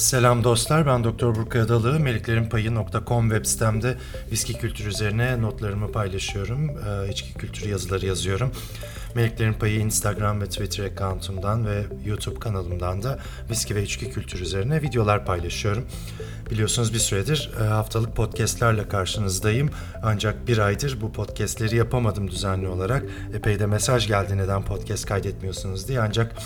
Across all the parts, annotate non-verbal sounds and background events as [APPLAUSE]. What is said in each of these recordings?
Selam dostlar, ben Doktor Burku Adalı. Meliklerinpayı.com web sitemde viski kültürü üzerine notlarımı paylaşıyorum. Ee, içki kültürü yazıları yazıyorum. Meliklerin Payı Instagram ve Twitter account'umdan ve YouTube kanalımdan da viski ve içki kültürü üzerine videolar paylaşıyorum. Biliyorsunuz bir süredir e, haftalık podcastlerle karşınızdayım. Ancak bir aydır bu podcastleri yapamadım düzenli olarak. Epey de mesaj geldi neden podcast kaydetmiyorsunuz diye. Ancak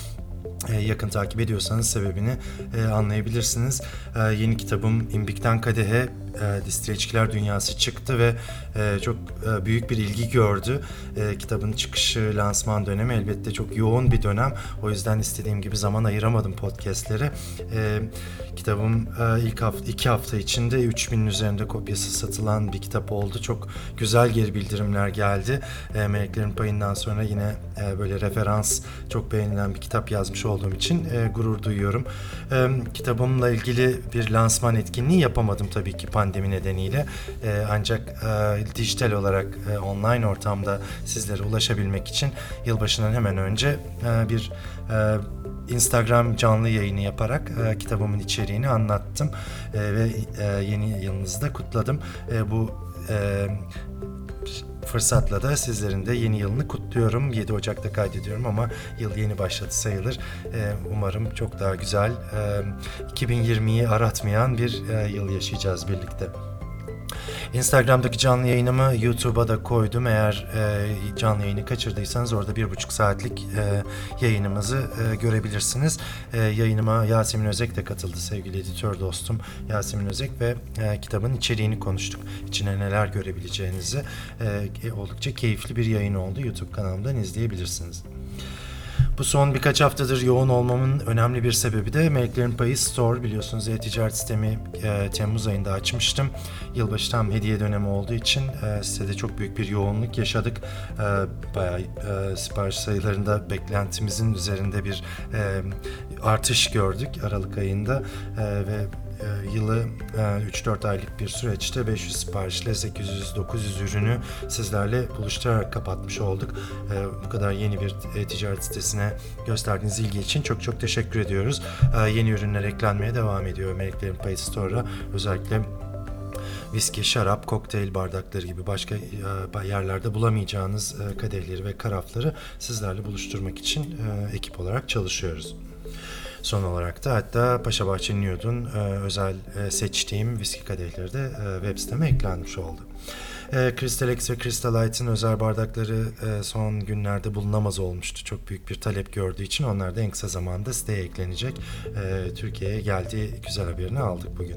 yakın takip ediyorsanız sebebini e, anlayabilirsiniz. E, yeni kitabım İmbik'ten Kadehe e, Distreçkiler Dünyası çıktı ve e, çok e, büyük bir ilgi gördü. E, kitabın çıkışı, lansman dönemi elbette çok yoğun bir dönem. O yüzden istediğim gibi zaman ayıramadım podcastlere. E, kitabım e, ilk hafta, iki hafta içinde 3000'in üzerinde kopyası satılan bir kitap oldu. Çok güzel geri bildirimler geldi. E, Meleklerin Payı'ndan sonra yine e, böyle referans çok beğenilen bir kitap yazmış olduğum için e, gurur duyuyorum. E, kitabımla ilgili bir lansman etkinliği yapamadım tabii ki pandemi nedeniyle. E, ancak e, dijital olarak e, online ortamda sizlere ulaşabilmek için yılbaşından hemen önce e, bir e, Instagram canlı yayını yaparak e, kitabımın içeriğini anlattım e, ve e, yeni yılınızı da kutladım. E, bu e, fırsatla da sizlerin de yeni yılını kutluyorum. 7 Ocak'ta kaydediyorum ama yıl yeni başladı sayılır. Ee, umarım çok daha güzel, e, 2020'yi aratmayan bir e, yıl yaşayacağız birlikte. Instagram'daki canlı yayınımı YouTube'a da koydum. Eğer e, canlı yayını kaçırdıysanız orada bir buçuk saatlik e, yayınımızı e, görebilirsiniz. E, yayınıma Yasemin Özek de katıldı sevgili editör dostum Yasemin Özek ve e, kitabın içeriğini konuştuk. İçine neler görebileceğinizi. E, oldukça keyifli bir yayın oldu. YouTube kanalımdan izleyebilirsiniz. Bu son birkaç haftadır yoğun olmamın önemli bir sebebi de Meleklerin Payı Store biliyorsunuz e-ticaret sistemi e, Temmuz ayında açmıştım. Yılbaşı tam hediye dönemi olduğu için e, sitede çok büyük bir yoğunluk yaşadık. E, bayağı e, sipariş sayılarında beklentimizin üzerinde bir e, artış gördük Aralık ayında e, ve yılı e, 3-4 aylık bir süreçte 500 siparişle 800-900 ürünü sizlerle buluşturarak kapatmış olduk. E, bu kadar yeni bir e-ticaret sitesine gösterdiğiniz ilgi için çok çok teşekkür ediyoruz. E, yeni ürünler eklenmeye devam ediyor Meleklerin Payı Store'a. Özellikle viski, şarap, kokteyl bardakları gibi başka e, yerlerde bulamayacağınız e, kadehleri ve karafları sizlerle buluşturmak için e, ekip olarak çalışıyoruz. Son olarak da hatta Paşabahçe Nude'un e, özel e, seçtiğim viski kadehleri de e, web siteme eklenmiş oldu. E, Crystal X ve Crystal Light'ın özel bardakları e, son günlerde bulunamaz olmuştu. Çok büyük bir talep gördüğü için onlar da en kısa zamanda siteye eklenecek. E, Türkiye'ye geldiği güzel haberini aldık bugün.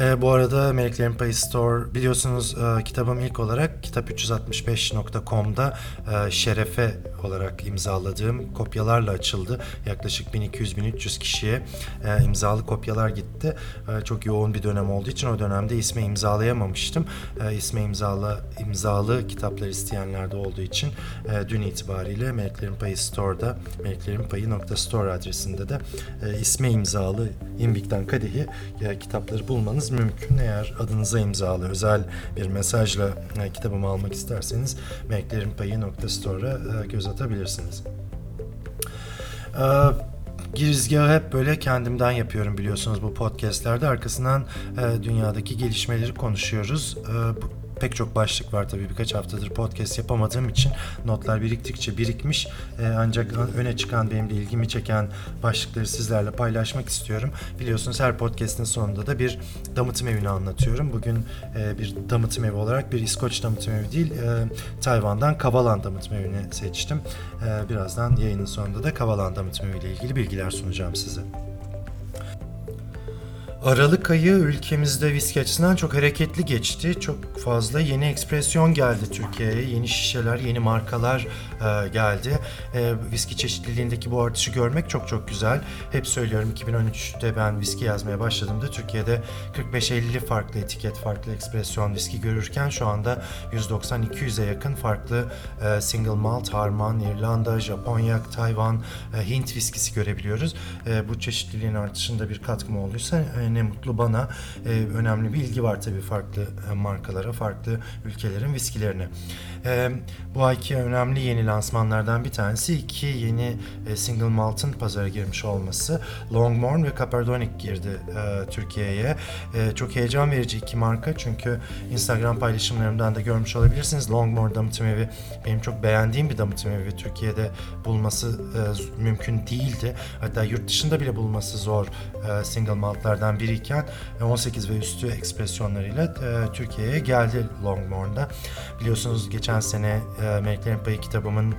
E, bu arada Meleklerin Payı Store biliyorsunuz e, kitabım ilk olarak kitap365.com'da e, şerefe olarak imzaladığım kopyalarla açıldı. Yaklaşık 1200-1300 kişiye e, imzalı kopyalar gitti. E, çok yoğun bir dönem olduğu için o dönemde isme imzalayamamıştım. E, isme imzalı imzalı kitaplar isteyenler de olduğu için e, dün itibariyle Meleklerin Payı Store'da meleklerinpayı.store adresinde de e, isme imzalı İmbik'ten Kadehi e, kitapları bulmanız mümkün. Eğer adınıza imzalı özel bir mesajla e, kitabımı almak isterseniz meleklerinpayı.store'a e, göz atabilirsiniz. E, girizgahı hep böyle kendimden yapıyorum biliyorsunuz bu podcastlerde. Arkasından e, dünyadaki gelişmeleri konuşuyoruz. E, bu, pek çok başlık var tabii birkaç haftadır podcast yapamadığım için notlar biriktikçe birikmiş e, ancak öne çıkan benim de ilgimi çeken başlıkları sizlerle paylaşmak istiyorum. Biliyorsunuz her podcast'in sonunda da bir damıtım evini anlatıyorum. Bugün e, bir damıtım evi olarak bir İskoç damıtım evi değil e, Tayvan'dan Kavalan damıtım evini seçtim. E, birazdan yayının sonunda da Kavalan damıtım evi ilgili bilgiler sunacağım size. Aralık ayı ülkemizde viski açısından çok hareketli geçti. Çok fazla yeni ekspresyon geldi Türkiye'ye. Yeni şişeler, yeni markalar e, geldi. E, viski çeşitliliğindeki bu artışı görmek çok çok güzel. Hep söylüyorum 2013'te ben viski yazmaya başladığımda Türkiye'de 45-50 farklı etiket, farklı ekspresyon viski görürken şu anda 190-200'e yakın farklı e, single malt, harman, İrlanda, Japonya, Tayvan, e, Hint viskisi görebiliyoruz. E, bu çeşitliliğin artışında bir katkı mı olduysa ne mutlu bana. E, önemli bir ilgi var tabii farklı e, markalara, farklı ülkelerin viskilerine. E, bu ayki önemli yeni lansmanlardan bir tanesi iki yeni e, single malt'ın pazara girmiş olması. Longmorn ve Caperdonic girdi e, Türkiye'ye. E, çok heyecan verici iki marka çünkü Instagram paylaşımlarımdan da görmüş olabilirsiniz. Longmorn damıtım evi benim çok beğendiğim bir damıtım evi. Türkiye'de bulması e, mümkün değildi. Hatta yurt dışında bile bulması zor e, single maltlardan biriyken e, 18 ve üstü ekspresyonlarıyla e, Türkiye'ye geldi Longmorn'da. Biliyorsunuz geçen sene e, Meleklerin Payı kitabımın e,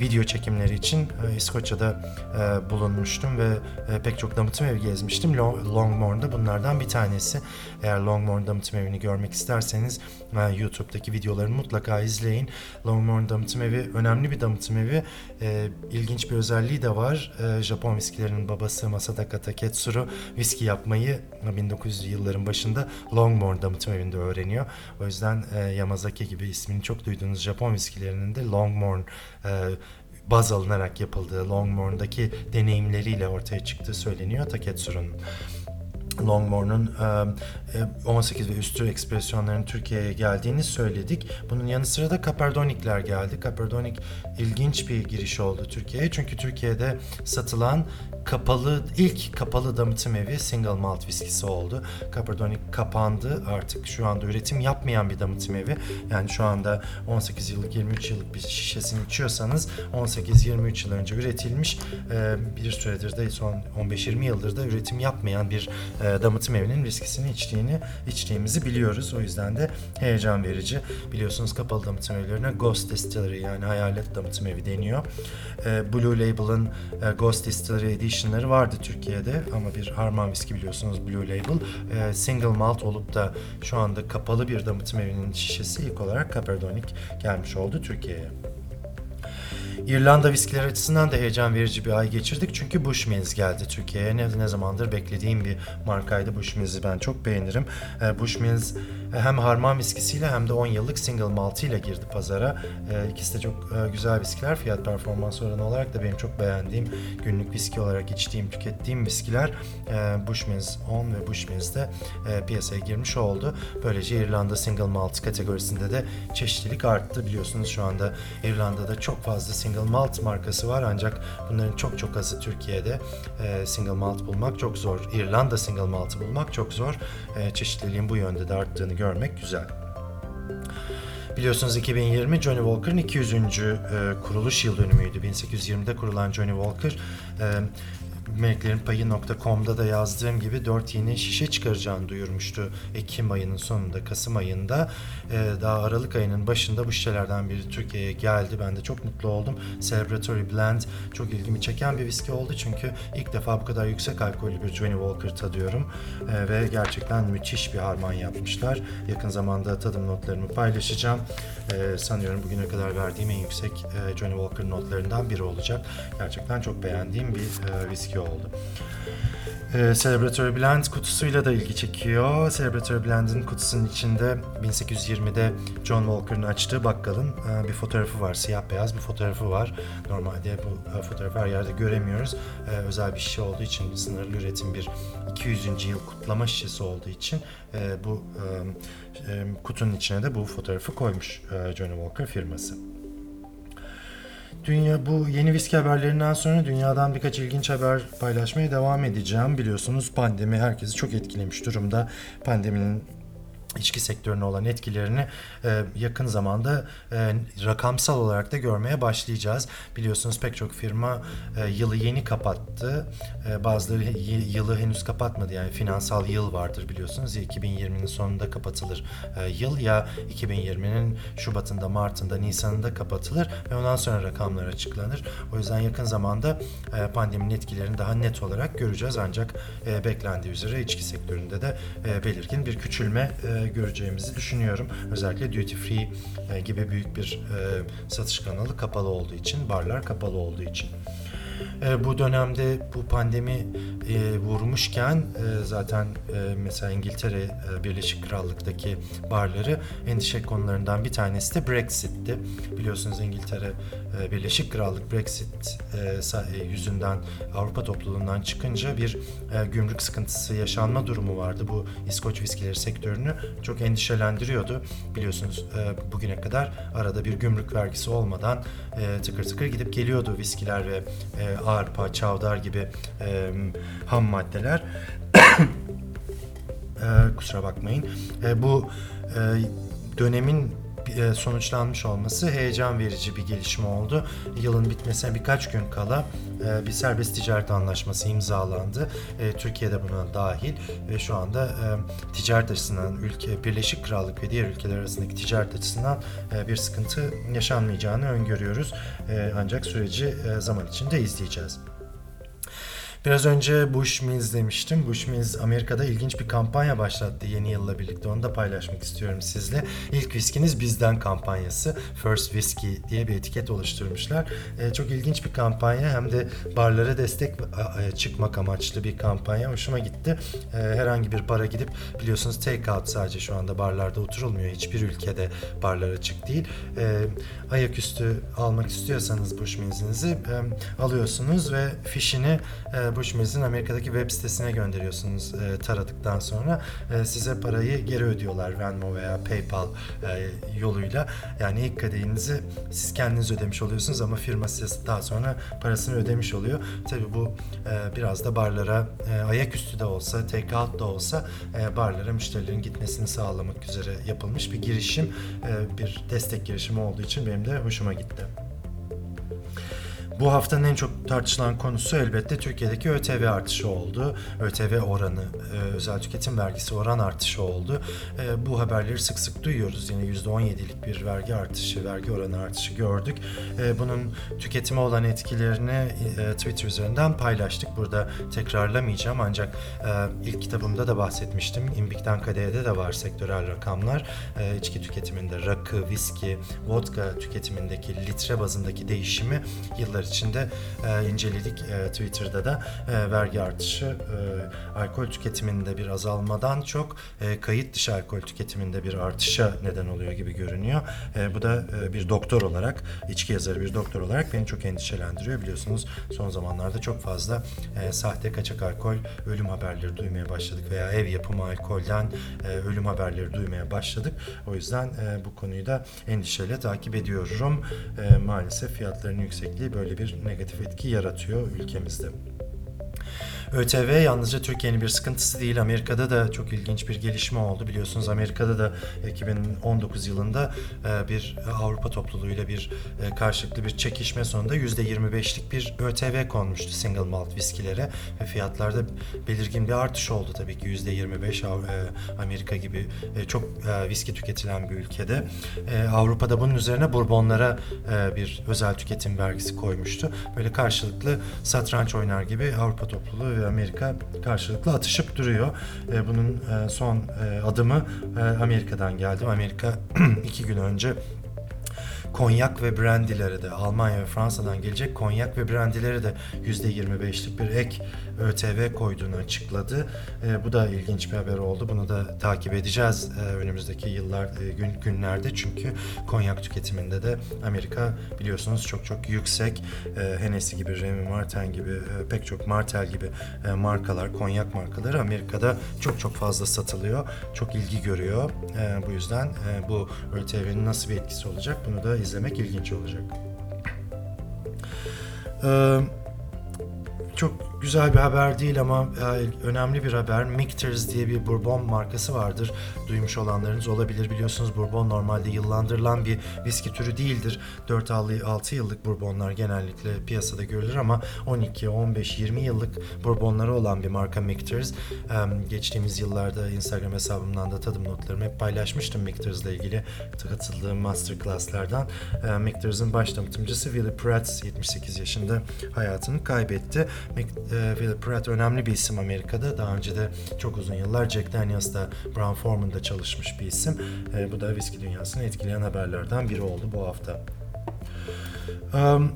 video çekimleri için e, İskoçya'da e, bulunmuştum ve e, pek çok damıtım evi gezmiştim. Lo- Longmorn'da bunlardan bir tanesi. Eğer Longmorn damıtım evini görmek isterseniz e, YouTube'daki videolarımı mutlaka izleyin. Longmorn damıtım evi önemli bir damıtım evi. E, ilginç bir özelliği de var. E, Japon viskilerinin babası Masadaka Taketsuru viski yapmayı 1900 yılların başında Longmorn damıtım evinde öğreniyor. O yüzden e, Yamazaki gibi ismini çok duyduğunuz Japon viskilerinin de Longmorn e, baz alınarak yapıldığı Longmorn'daki deneyimleriyle ortaya çıktığı söyleniyor Taketsuru'nun. Longmorn'un e, 18 ve üstü ekspresyonların Türkiye'ye geldiğini söyledik. Bunun yanı sıra da Caperdonic'ler geldi. Caperdonik ilginç bir giriş oldu Türkiye'ye. Çünkü Türkiye'de satılan kapalı ilk kapalı damıtım evi single malt viskisi oldu. Caperdonic kapandı. Artık şu anda üretim yapmayan bir damıtım evi. Yani şu anda 18 yıllık 23 yıllık bir şişesini içiyorsanız 18-23 yıl önce üretilmiş bir süredir de son 15-20 yıldır da üretim yapmayan bir damıtım evinin viskisini içtiğini içtiğimizi biliyoruz. O yüzden de heyecan verici. Biliyorsunuz kapalı damıtım evlerine Ghost Distillery yani hayalet damıtım evi deniyor. E, Blue Label'ın e, Ghost Distillery Edition'ları vardı Türkiye'de ama bir harman viski biliyorsunuz Blue Label. E, single malt olup da şu anda kapalı bir damıtım evinin şişesi ilk olarak Caperdonic gelmiş oldu Türkiye'ye. İrlanda viskiler açısından da heyecan verici bir ay geçirdik. Çünkü Bushmills geldi Türkiye'ye. Ne, ne zamandır beklediğim bir markaydı Bushmills'i ben çok beğenirim. E, Bushmills hem harman viskisiyle hem de 10 yıllık single maltıyla girdi pazara. E, ikisi de çok e, güzel viskiler. Fiyat performans oranı olarak da benim çok beğendiğim, günlük viski olarak içtiğim, tükettiğim viskiler e, Bushmills 10 ve Bushmills de e, piyasaya girmiş oldu. Böylece İrlanda single malt kategorisinde de çeşitlilik arttı. Biliyorsunuz şu anda İrlanda'da çok fazla single malt markası var ancak bunların çok çok azı Türkiye'de e, single malt bulmak çok zor. İrlanda single maltı bulmak çok zor. E, çeşitliliğin bu yönde de arttığını görmek güzel. Biliyorsunuz 2020 Johnny Walker'ın 200. E, kuruluş yıl dönümüydü. 1820'de kurulan Johnny Walker e, meleklerinpayı.com'da da yazdığım gibi 4 yeni şişe çıkaracağını duyurmuştu Ekim ayının sonunda, Kasım ayında. Ee, daha Aralık ayının başında bu şişelerden biri Türkiye'ye geldi. Ben de çok mutlu oldum. Celebratory Blend çok ilgimi çeken bir viski oldu çünkü ilk defa bu kadar yüksek alkollü bir Johnny Walker tadıyorum. Ee, ve gerçekten müthiş bir harman yapmışlar. Yakın zamanda tadım notlarımı paylaşacağım. Ee, sanıyorum bugüne kadar verdiğim en yüksek e, Johnny Walker notlarından biri olacak. Gerçekten çok beğendiğim bir e, viski oldu. Ee, Celebratory Blend kutusuyla da ilgi çekiyor. Celebratory Blend'in kutusunun içinde 1820'de John Walker'ın açtığı bakkalın e, bir fotoğrafı var. Siyah beyaz bir fotoğrafı var. Normalde bu e, fotoğrafı her yerde göremiyoruz. E, özel bir şişe olduğu için sınırlı üretim bir 200. yıl kutlama şişesi olduğu için e, bu e, e, kutunun içine de bu fotoğrafı koymuş e, Johnny Walker firması. Dünya bu yeni viski haberlerinden sonra dünyadan birkaç ilginç haber paylaşmaya devam edeceğim. Biliyorsunuz pandemi herkesi çok etkilemiş durumda. Pandeminin içki sektörüne olan etkilerini e, yakın zamanda e, rakamsal olarak da görmeye başlayacağız. Biliyorsunuz pek çok firma e, yılı yeni kapattı. E, bazıları yılı henüz kapatmadı. Yani finansal yıl vardır biliyorsunuz. Ya 2020'nin sonunda kapatılır e, yıl ya 2020'nin Şubat'ında, Mart'ında, Nisan'ında kapatılır ve ondan sonra rakamlar açıklanır. O yüzden yakın zamanda e, pandeminin etkilerini daha net olarak göreceğiz. Ancak e, beklendiği üzere içki sektöründe de e, belirgin bir küçülme e, göreceğimizi düşünüyorum. Özellikle duty free e, gibi büyük bir e, satış kanalı kapalı olduğu için, barlar kapalı olduğu için. E, bu dönemde bu pandemi vurmuşken zaten mesela İngiltere Birleşik Krallık'taki barları endişe konularından bir tanesi de Brexit'ti. Biliyorsunuz İngiltere Birleşik Krallık Brexit e, e, yüzünden Avrupa topluluğundan çıkınca bir e, gümrük sıkıntısı yaşanma durumu vardı. Bu İskoç viskileri sektörünü çok endişelendiriyordu. Biliyorsunuz e, bugüne kadar arada bir gümrük vergisi olmadan e, tıkır tıkır gidip geliyordu viskiler ve e, arpa, çavdar gibi e, ham maddeler. [COUGHS] E, kusura bakmayın. E, bu e, dönemin e, sonuçlanmış olması heyecan verici bir gelişme oldu. Yılın bitmesine birkaç gün kala e, bir serbest ticaret anlaşması imzalandı. E, Türkiye de buna dahil ve şu anda e, ticaret açısından ülke Birleşik Krallık ve diğer ülkeler arasındaki ticaret açısından e, bir sıkıntı yaşanmayacağını öngörüyoruz. E, ancak süreci e, zaman içinde izleyeceğiz. Biraz önce Bushmills demiştim. Bushmills Amerika'da ilginç bir kampanya başlattı yeni yılla birlikte. Onu da paylaşmak istiyorum sizle. İlk viskiniz bizden kampanyası. First Whiskey diye bir etiket oluşturmuşlar. Ee, çok ilginç bir kampanya. Hem de barlara destek çıkmak amaçlı bir kampanya. Hoşuma gitti. Ee, herhangi bir bara gidip biliyorsunuz take out sadece şu anda barlarda oturulmuyor. Hiçbir ülkede barlar açık değil. Ee, ayaküstü almak istiyorsanız Bushmills'inizi e, alıyorsunuz ve fişini e, Bushmills'in Amerika'daki web sitesine gönderiyorsunuz e, taradıktan sonra. E, size parayı geri ödüyorlar Venmo veya PayPal e, yoluyla. Yani ilk kadehinizi siz kendiniz ödemiş oluyorsunuz ama firma size daha sonra parasını ödemiş oluyor. Tabii bu e, biraz da barlara e, ayaküstü de olsa, take out da olsa e, barlara müşterilerin gitmesini sağlamak üzere yapılmış bir girişim, e, bir destek girişimi olduğu için benim de hoşuma gitti. Bu haftanın en çok tartışılan konusu elbette Türkiye'deki ÖTV artışı oldu. ÖTV oranı, e, özel tüketim vergisi oran artışı oldu. E, Bu haberleri sık sık duyuyoruz. Yine %17'lik bir vergi artışı, vergi oranı artışı gördük. E, Bunun tüketime olan etkilerini Twitter üzerinden paylaştık. Burada tekrarlamayacağım ancak ilk kitabımda da bahsetmiştim. İmbik'ten Kadehe'de de var sektörel rakamlar. İçki tüketiminde rakı, viski, vodka tüketimindeki litre bazındaki değişimi yıllar içinde e, inceledik. E, Twitter'da da e, vergi artışı e, alkol tüketiminde bir azalmadan çok e, kayıt dışı alkol tüketiminde bir artışa neden oluyor gibi görünüyor. E, bu da e, bir doktor olarak, içki yazarı bir doktor olarak beni çok endişelendiriyor. Biliyorsunuz son zamanlarda çok fazla e, sahte kaçak alkol ölüm haberleri duymaya başladık veya ev yapımı alkolden e, ölüm haberleri duymaya başladık. O yüzden e, bu konuyu da endişeyle takip ediyorum. E, maalesef fiyatların yüksekliği böyle bir negatif etki yaratıyor ülkemizde. ÖTV yalnızca Türkiye'nin bir sıkıntısı değil. Amerika'da da çok ilginç bir gelişme oldu. Biliyorsunuz Amerika'da da 2019 yılında e, bir Avrupa topluluğuyla bir e, karşılıklı bir çekişme sonunda %25'lik bir ÖTV konmuştu single malt viskilere ve fiyatlarda belirgin bir artış oldu tabii ki %25 Av- e, Amerika gibi e, çok e, viski tüketilen bir ülkede. E, Avrupa'da bunun üzerine bourbonlara e, bir özel tüketim vergisi koymuştu. Böyle karşılıklı satranç oynar gibi Avrupa topluluğu ve Amerika karşılıklı atışıp duruyor. E, bunun e, son e, adımı e, Amerika'dan geldi. Amerika [CLEARS THROAT] iki gün önce konyak ve brandilere de Almanya ve Fransa'dan gelecek konyak ve brandilere de %25'lik bir ek ÖTV koyduğunu açıkladı. E, bu da ilginç bir haber oldu. Bunu da takip edeceğiz e, önümüzdeki yıllar e, gün günlerde çünkü konyak tüketiminde de Amerika biliyorsunuz çok çok yüksek. E, Hennessy gibi, Remy Martin gibi, e, pek çok Martel gibi e, markalar, konyak markaları Amerika'da çok çok fazla satılıyor. Çok ilgi görüyor. E, bu yüzden e, bu ÖTV'nin nasıl bir etkisi olacak bunu da izlemek ilginç olacak. Eee çok güzel bir haber değil ama e, önemli bir haber. Michter's diye bir bourbon markası vardır. Duymuş olanlarınız olabilir. Biliyorsunuz bourbon normalde yıllandırılan bir viski türü değildir. 4-6 yıllık bourbonlar genellikle piyasada görülür ama 12, 15, 20 yıllık bourbonları olan bir marka Michter's. E, geçtiğimiz yıllarda Instagram hesabımdan da tadım notlarımı hep paylaşmıştım Michter's'la ilgili katıldığım masterclasslardan. E, Michter's'ın baş tanıtımcısı Willie Pratt 78 yaşında hayatını kaybetti. Mick- e, Willie Pratt önemli bir isim Amerika'da. Daha önce de çok uzun yıllar Jack Daniels'da, Brown Forman'da çalışmış bir isim. E, bu da viski dünyasını etkileyen haberlerden biri oldu bu hafta. Um,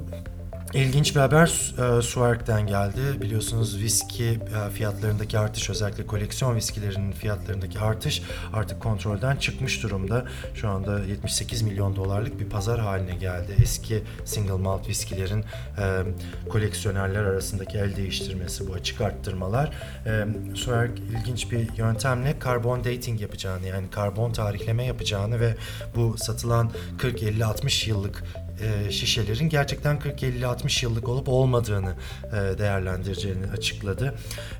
İlginç bir haber e, Suark'ten geldi. Biliyorsunuz viski e, fiyatlarındaki artış özellikle koleksiyon viskilerinin fiyatlarındaki artış artık kontrolden çıkmış durumda. Şu anda 78 milyon dolarlık bir pazar haline geldi. Eski single malt viskilerin e, koleksiyonerler arasındaki el değiştirmesi, bu açık arttırmalar. E, Suark ilginç bir yöntemle karbon dating yapacağını yani karbon tarihleme yapacağını ve bu satılan 40, 50, 60 yıllık e, şişelerin gerçekten 40 50 60 yıllık olup olmadığını e, değerlendireceğini açıkladı.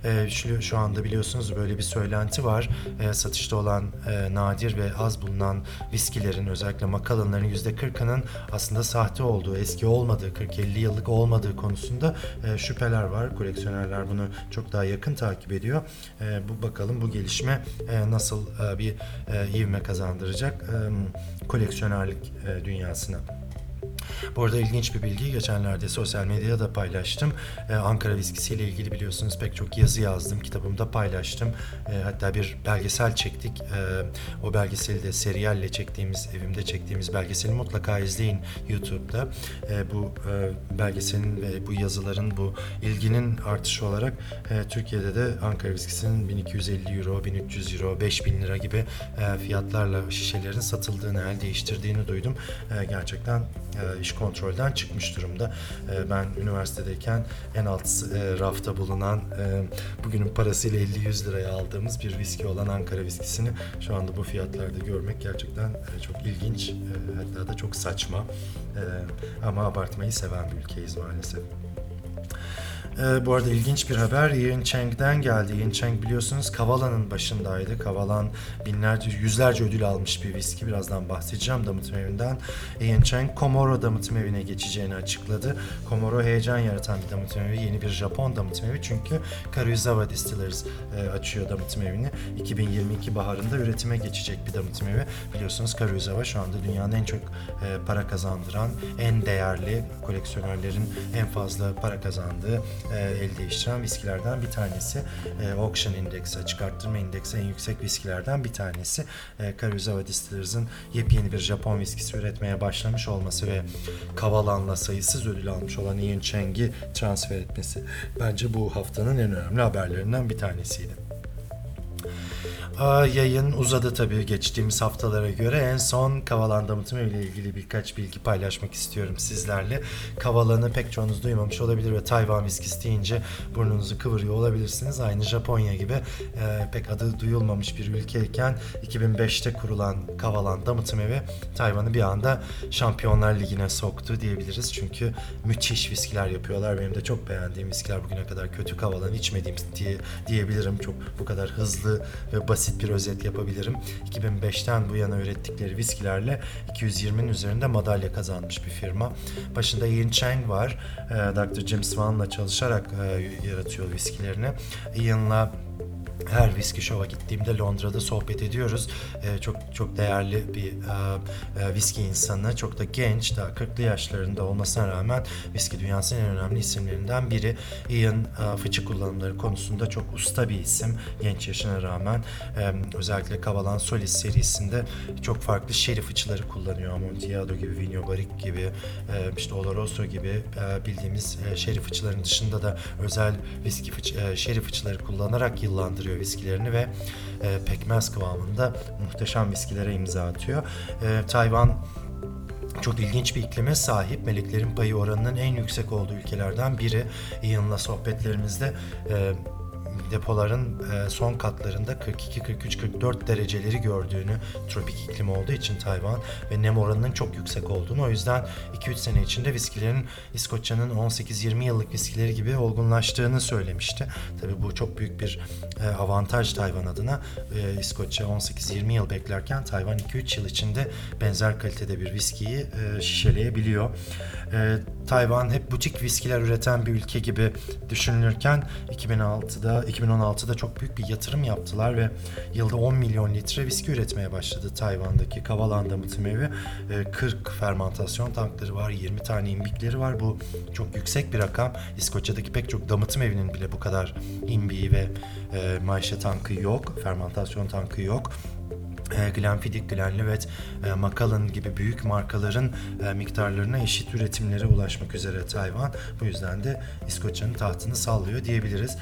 E, şu, anda biliyorsunuz böyle bir söylenti var. E, satışta olan nadir ve az bulunan viskilerin özellikle Macallan'ların %40'ının aslında sahte olduğu, eski olmadığı, 40-50 yıllık olmadığı konusunda şüpheler var. Koleksiyonerler bunu çok daha yakın takip ediyor. Bu bakalım bu gelişme nasıl bir e, ivme kazandıracak e, koleksiyonerlik dünyasına. Bu arada ilginç bir bilgi geçenlerde sosyal medyada da paylaştım. Ee, Ankara viskisi ile ilgili biliyorsunuz pek çok yazı yazdım. Kitabımda paylaştım. Ee, hatta bir belgesel çektik. Ee, o belgeseli de seriyalle çektiğimiz, evimde çektiğimiz belgeseli mutlaka izleyin YouTube'da. Ee, bu e, belgeselin ve bu yazıların, bu ilginin artışı olarak e, Türkiye'de de Ankara viskisinin 1250 euro, 1300 euro, 5000 lira gibi e, fiyatlarla şişelerin satıldığını, el değiştirdiğini duydum. E, gerçekten e, iş kontrolden çıkmış durumda. E, ben üniversitedeyken en alt e, rafta bulunan e, bugünün parasıyla 50-100 liraya aldığımız bir viski olan Ankara viskisini şu anda bu fiyatlarda görmek gerçekten e, çok ilginç hatta da çok saçma ama abartmayı seven bir ülkeyiz maalesef. Ee, bu arada ilginç bir haber Ian Chang'den geldi. Ian Chang biliyorsunuz Kavala'nın başındaydı. Kavalan binlerce, yüzlerce ödül almış bir viski. Birazdan bahsedeceğim damıtım evinden. Ian Chang Komoro damıtım evine geçeceğini açıkladı. Komoro heyecan yaratan bir damıtım evi. Yeni bir Japon damıtım evi. Çünkü Karuizawa Distillers e, açıyor damıtım evini. 2022 baharında üretime geçecek bir damıtım evi. Biliyorsunuz Karuizawa şu anda dünyanın en çok e, para kazandıran, en değerli koleksiyonerlerin en fazla para kazandığı e, el değiştiren viskilerden bir tanesi. E, Auction Index, açık arttırma indeksi en yüksek viskilerden bir tanesi. E, Karuizawa Distillers'ın yepyeni bir Japon viskisi üretmeye başlamış olması ve Kavalan'la sayısız ödül almış olan Ian Chang'i transfer etmesi bence bu haftanın en önemli haberlerinden bir tanesiydi. Yayın uzadı tabii geçtiğimiz haftalara göre. En son Kavalan damıtımı ile ilgili birkaç bilgi paylaşmak istiyorum sizlerle. Kavalan'ı pek çoğunuz duymamış olabilir ve Tayvan viskisi deyince burnunuzu kıvırıyor olabilirsiniz. Aynı Japonya gibi e, pek adı duyulmamış bir ülkeyken 2005'te kurulan Kavalan damıtım evi Tayvan'ı bir anda Şampiyonlar Ligi'ne soktu diyebiliriz. Çünkü müthiş viskiler yapıyorlar. Benim de çok beğendiğim viskiler bugüne kadar kötü Kavalan içmediğim diye diyebilirim. Çok bu kadar hızlı ve basit bir özet yapabilirim. 2005'ten bu yana ürettikleri viskilerle 220'nin üzerinde madalya kazanmış bir firma. Başında Ian Chang var. E, Dr. Jim Swan'la çalışarak e, yaratıyor viskilerini. Ian'la her viski şova gittiğimde Londra'da sohbet ediyoruz. Ee, çok çok değerli bir e, e, viski insanı, çok da genç, daha 40'lı yaşlarında olmasına rağmen viski dünyasının en önemli isimlerinden biri. Ian e, fıçı kullanımları konusunda çok usta bir isim genç yaşına rağmen. E, özellikle Kavalan Solis serisinde çok farklı şeri fıçıları kullanıyor. Amontillado gibi, Vigno Barrique gibi, e, işte Oloroso gibi e, bildiğimiz e, şeri fıçıların dışında da özel viski fıç, e, şeri fıçıları kullanarak yıllandırıyor viskilerini ve e, pekmez kıvamında muhteşem viskilere imza atıyor. E, Tayvan çok ilginç bir iklime sahip. Meleklerin payı oranının en yüksek olduğu ülkelerden biri. Ian'la sohbetlerimizde e, depoların e, son katlarında 42, 43, 44 dereceleri gördüğünü tropik iklim olduğu için Tayvan ve nem oranının çok yüksek olduğunu o yüzden 2-3 sene içinde viskilerin İskoçya'nın 18-20 yıllık viskileri gibi olgunlaştığını söylemişti. Tabii bu çok büyük bir e, avantaj Tayvan adına. E, İskoçya 18-20 yıl beklerken Tayvan 2-3 yıl içinde benzer kalitede bir viskiyi şişeleyebiliyor. Tayvan hep butik viskiler üreten bir ülke gibi düşünülürken 2006'da 2016'da çok büyük bir yatırım yaptılar ve yılda 10 milyon litre viski üretmeye başladı Tayvan'daki Kavalan damıtım evi. 40 fermantasyon tankları var, 20 tane imbikleri var. Bu çok yüksek bir rakam. İskoçya'daki pek çok damıtım evinin bile bu kadar imbiği ve e, maişe tankı yok, fermantasyon tankı yok. E, Glenfiddich, Glenlivet, e, Macallan gibi büyük markaların e, miktarlarına eşit üretimlere ulaşmak üzere Tayvan. Bu yüzden de İskoçya'nın tahtını sallıyor diyebiliriz.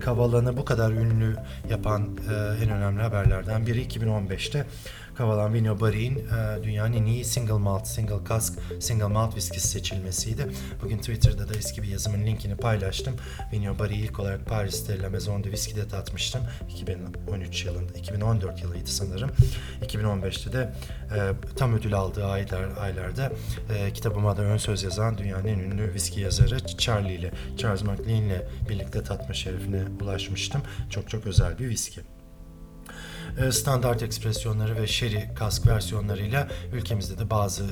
Kavalan'ı bu kadar ünlü yapan en önemli haberlerden biri 2015'te Kavalan Vino Barry'in e, dünyanın en iyi single malt, single cask, single malt viskisi seçilmesiydi. Bugün Twitter'da da eski bir yazımın linkini paylaştım. Vino Barry'i ilk olarak Paris'te La Maison de Whisky'de tatmıştım. 2013 yılında, 2014 yılıydı sanırım. 2015'te de e, tam ödül aldığı aylar, aylarda e, kitabıma da ön söz yazan dünyanın en ünlü viski yazarı Charlie ile, Charles McLean ile birlikte tatma şerefine ulaşmıştım. Çok çok özel bir viski standart ekspresyonları ve sherry kask versiyonlarıyla ülkemizde de bazı e,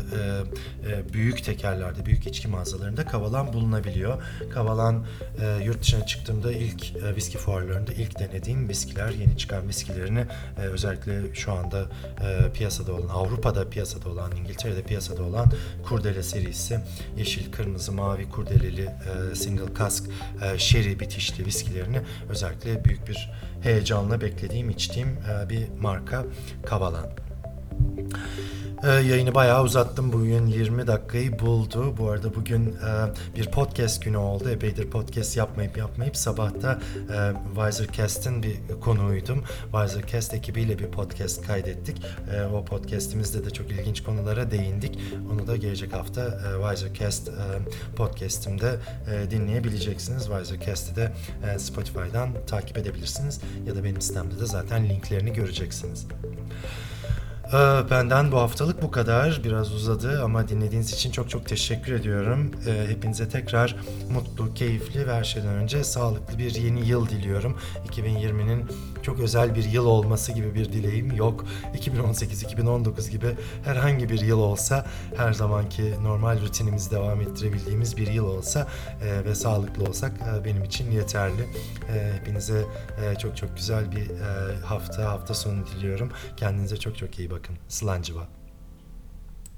e, büyük tekerlerde, büyük içki mağazalarında kavalan bulunabiliyor. Kavalan e, yurt dışına çıktığımda ilk e, viski fuarlarında ilk denediğim viskiler, yeni çıkan viskilerini e, özellikle şu anda e, piyasada olan, Avrupa'da piyasada olan, İngiltere'de piyasada olan Kurdele serisi, yeşil, kırmızı, mavi kurdeleli e, single e, sherry bitişli viskilerini özellikle büyük bir heyecanla beklediğim, içtiğim e, bir marka Kavalan. Ee, yayını bayağı uzattım. Bugün 20 dakikayı buldu. Bu arada bugün e, bir podcast günü oldu. Epeydir podcast yapmayıp yapmayıp sabahta e, Wisercast'in bir konuğuydum. Wisercast ekibiyle bir podcast kaydettik. E, o podcastimizde de çok ilginç konulara değindik. Onu da gelecek hafta e, Wisercast e, podcastimde e, dinleyebileceksiniz. Wisercast'i de Spotify'dan takip edebilirsiniz. Ya da benim sitemde de zaten linklerini göreceksiniz. Ee, Benden bu haftalık bu kadar. Biraz uzadı ama dinlediğiniz için çok çok teşekkür ediyorum. Ee, Hepinize tekrar mutlu, keyifli ve her şeyden önce sağlıklı bir yeni yıl diliyorum. 2020'nin çok özel bir yıl olması gibi bir dileğim yok. 2018-2019 gibi herhangi bir yıl olsa, her zamanki normal rutinimizi devam ettirebildiğimiz bir yıl olsa e, ve sağlıklı olsak e, benim için yeterli. E, Hepinize e, çok çok güzel bir e, hafta, hafta sonu diliyorum. Kendinize çok çok iyi bakın. Slancıva.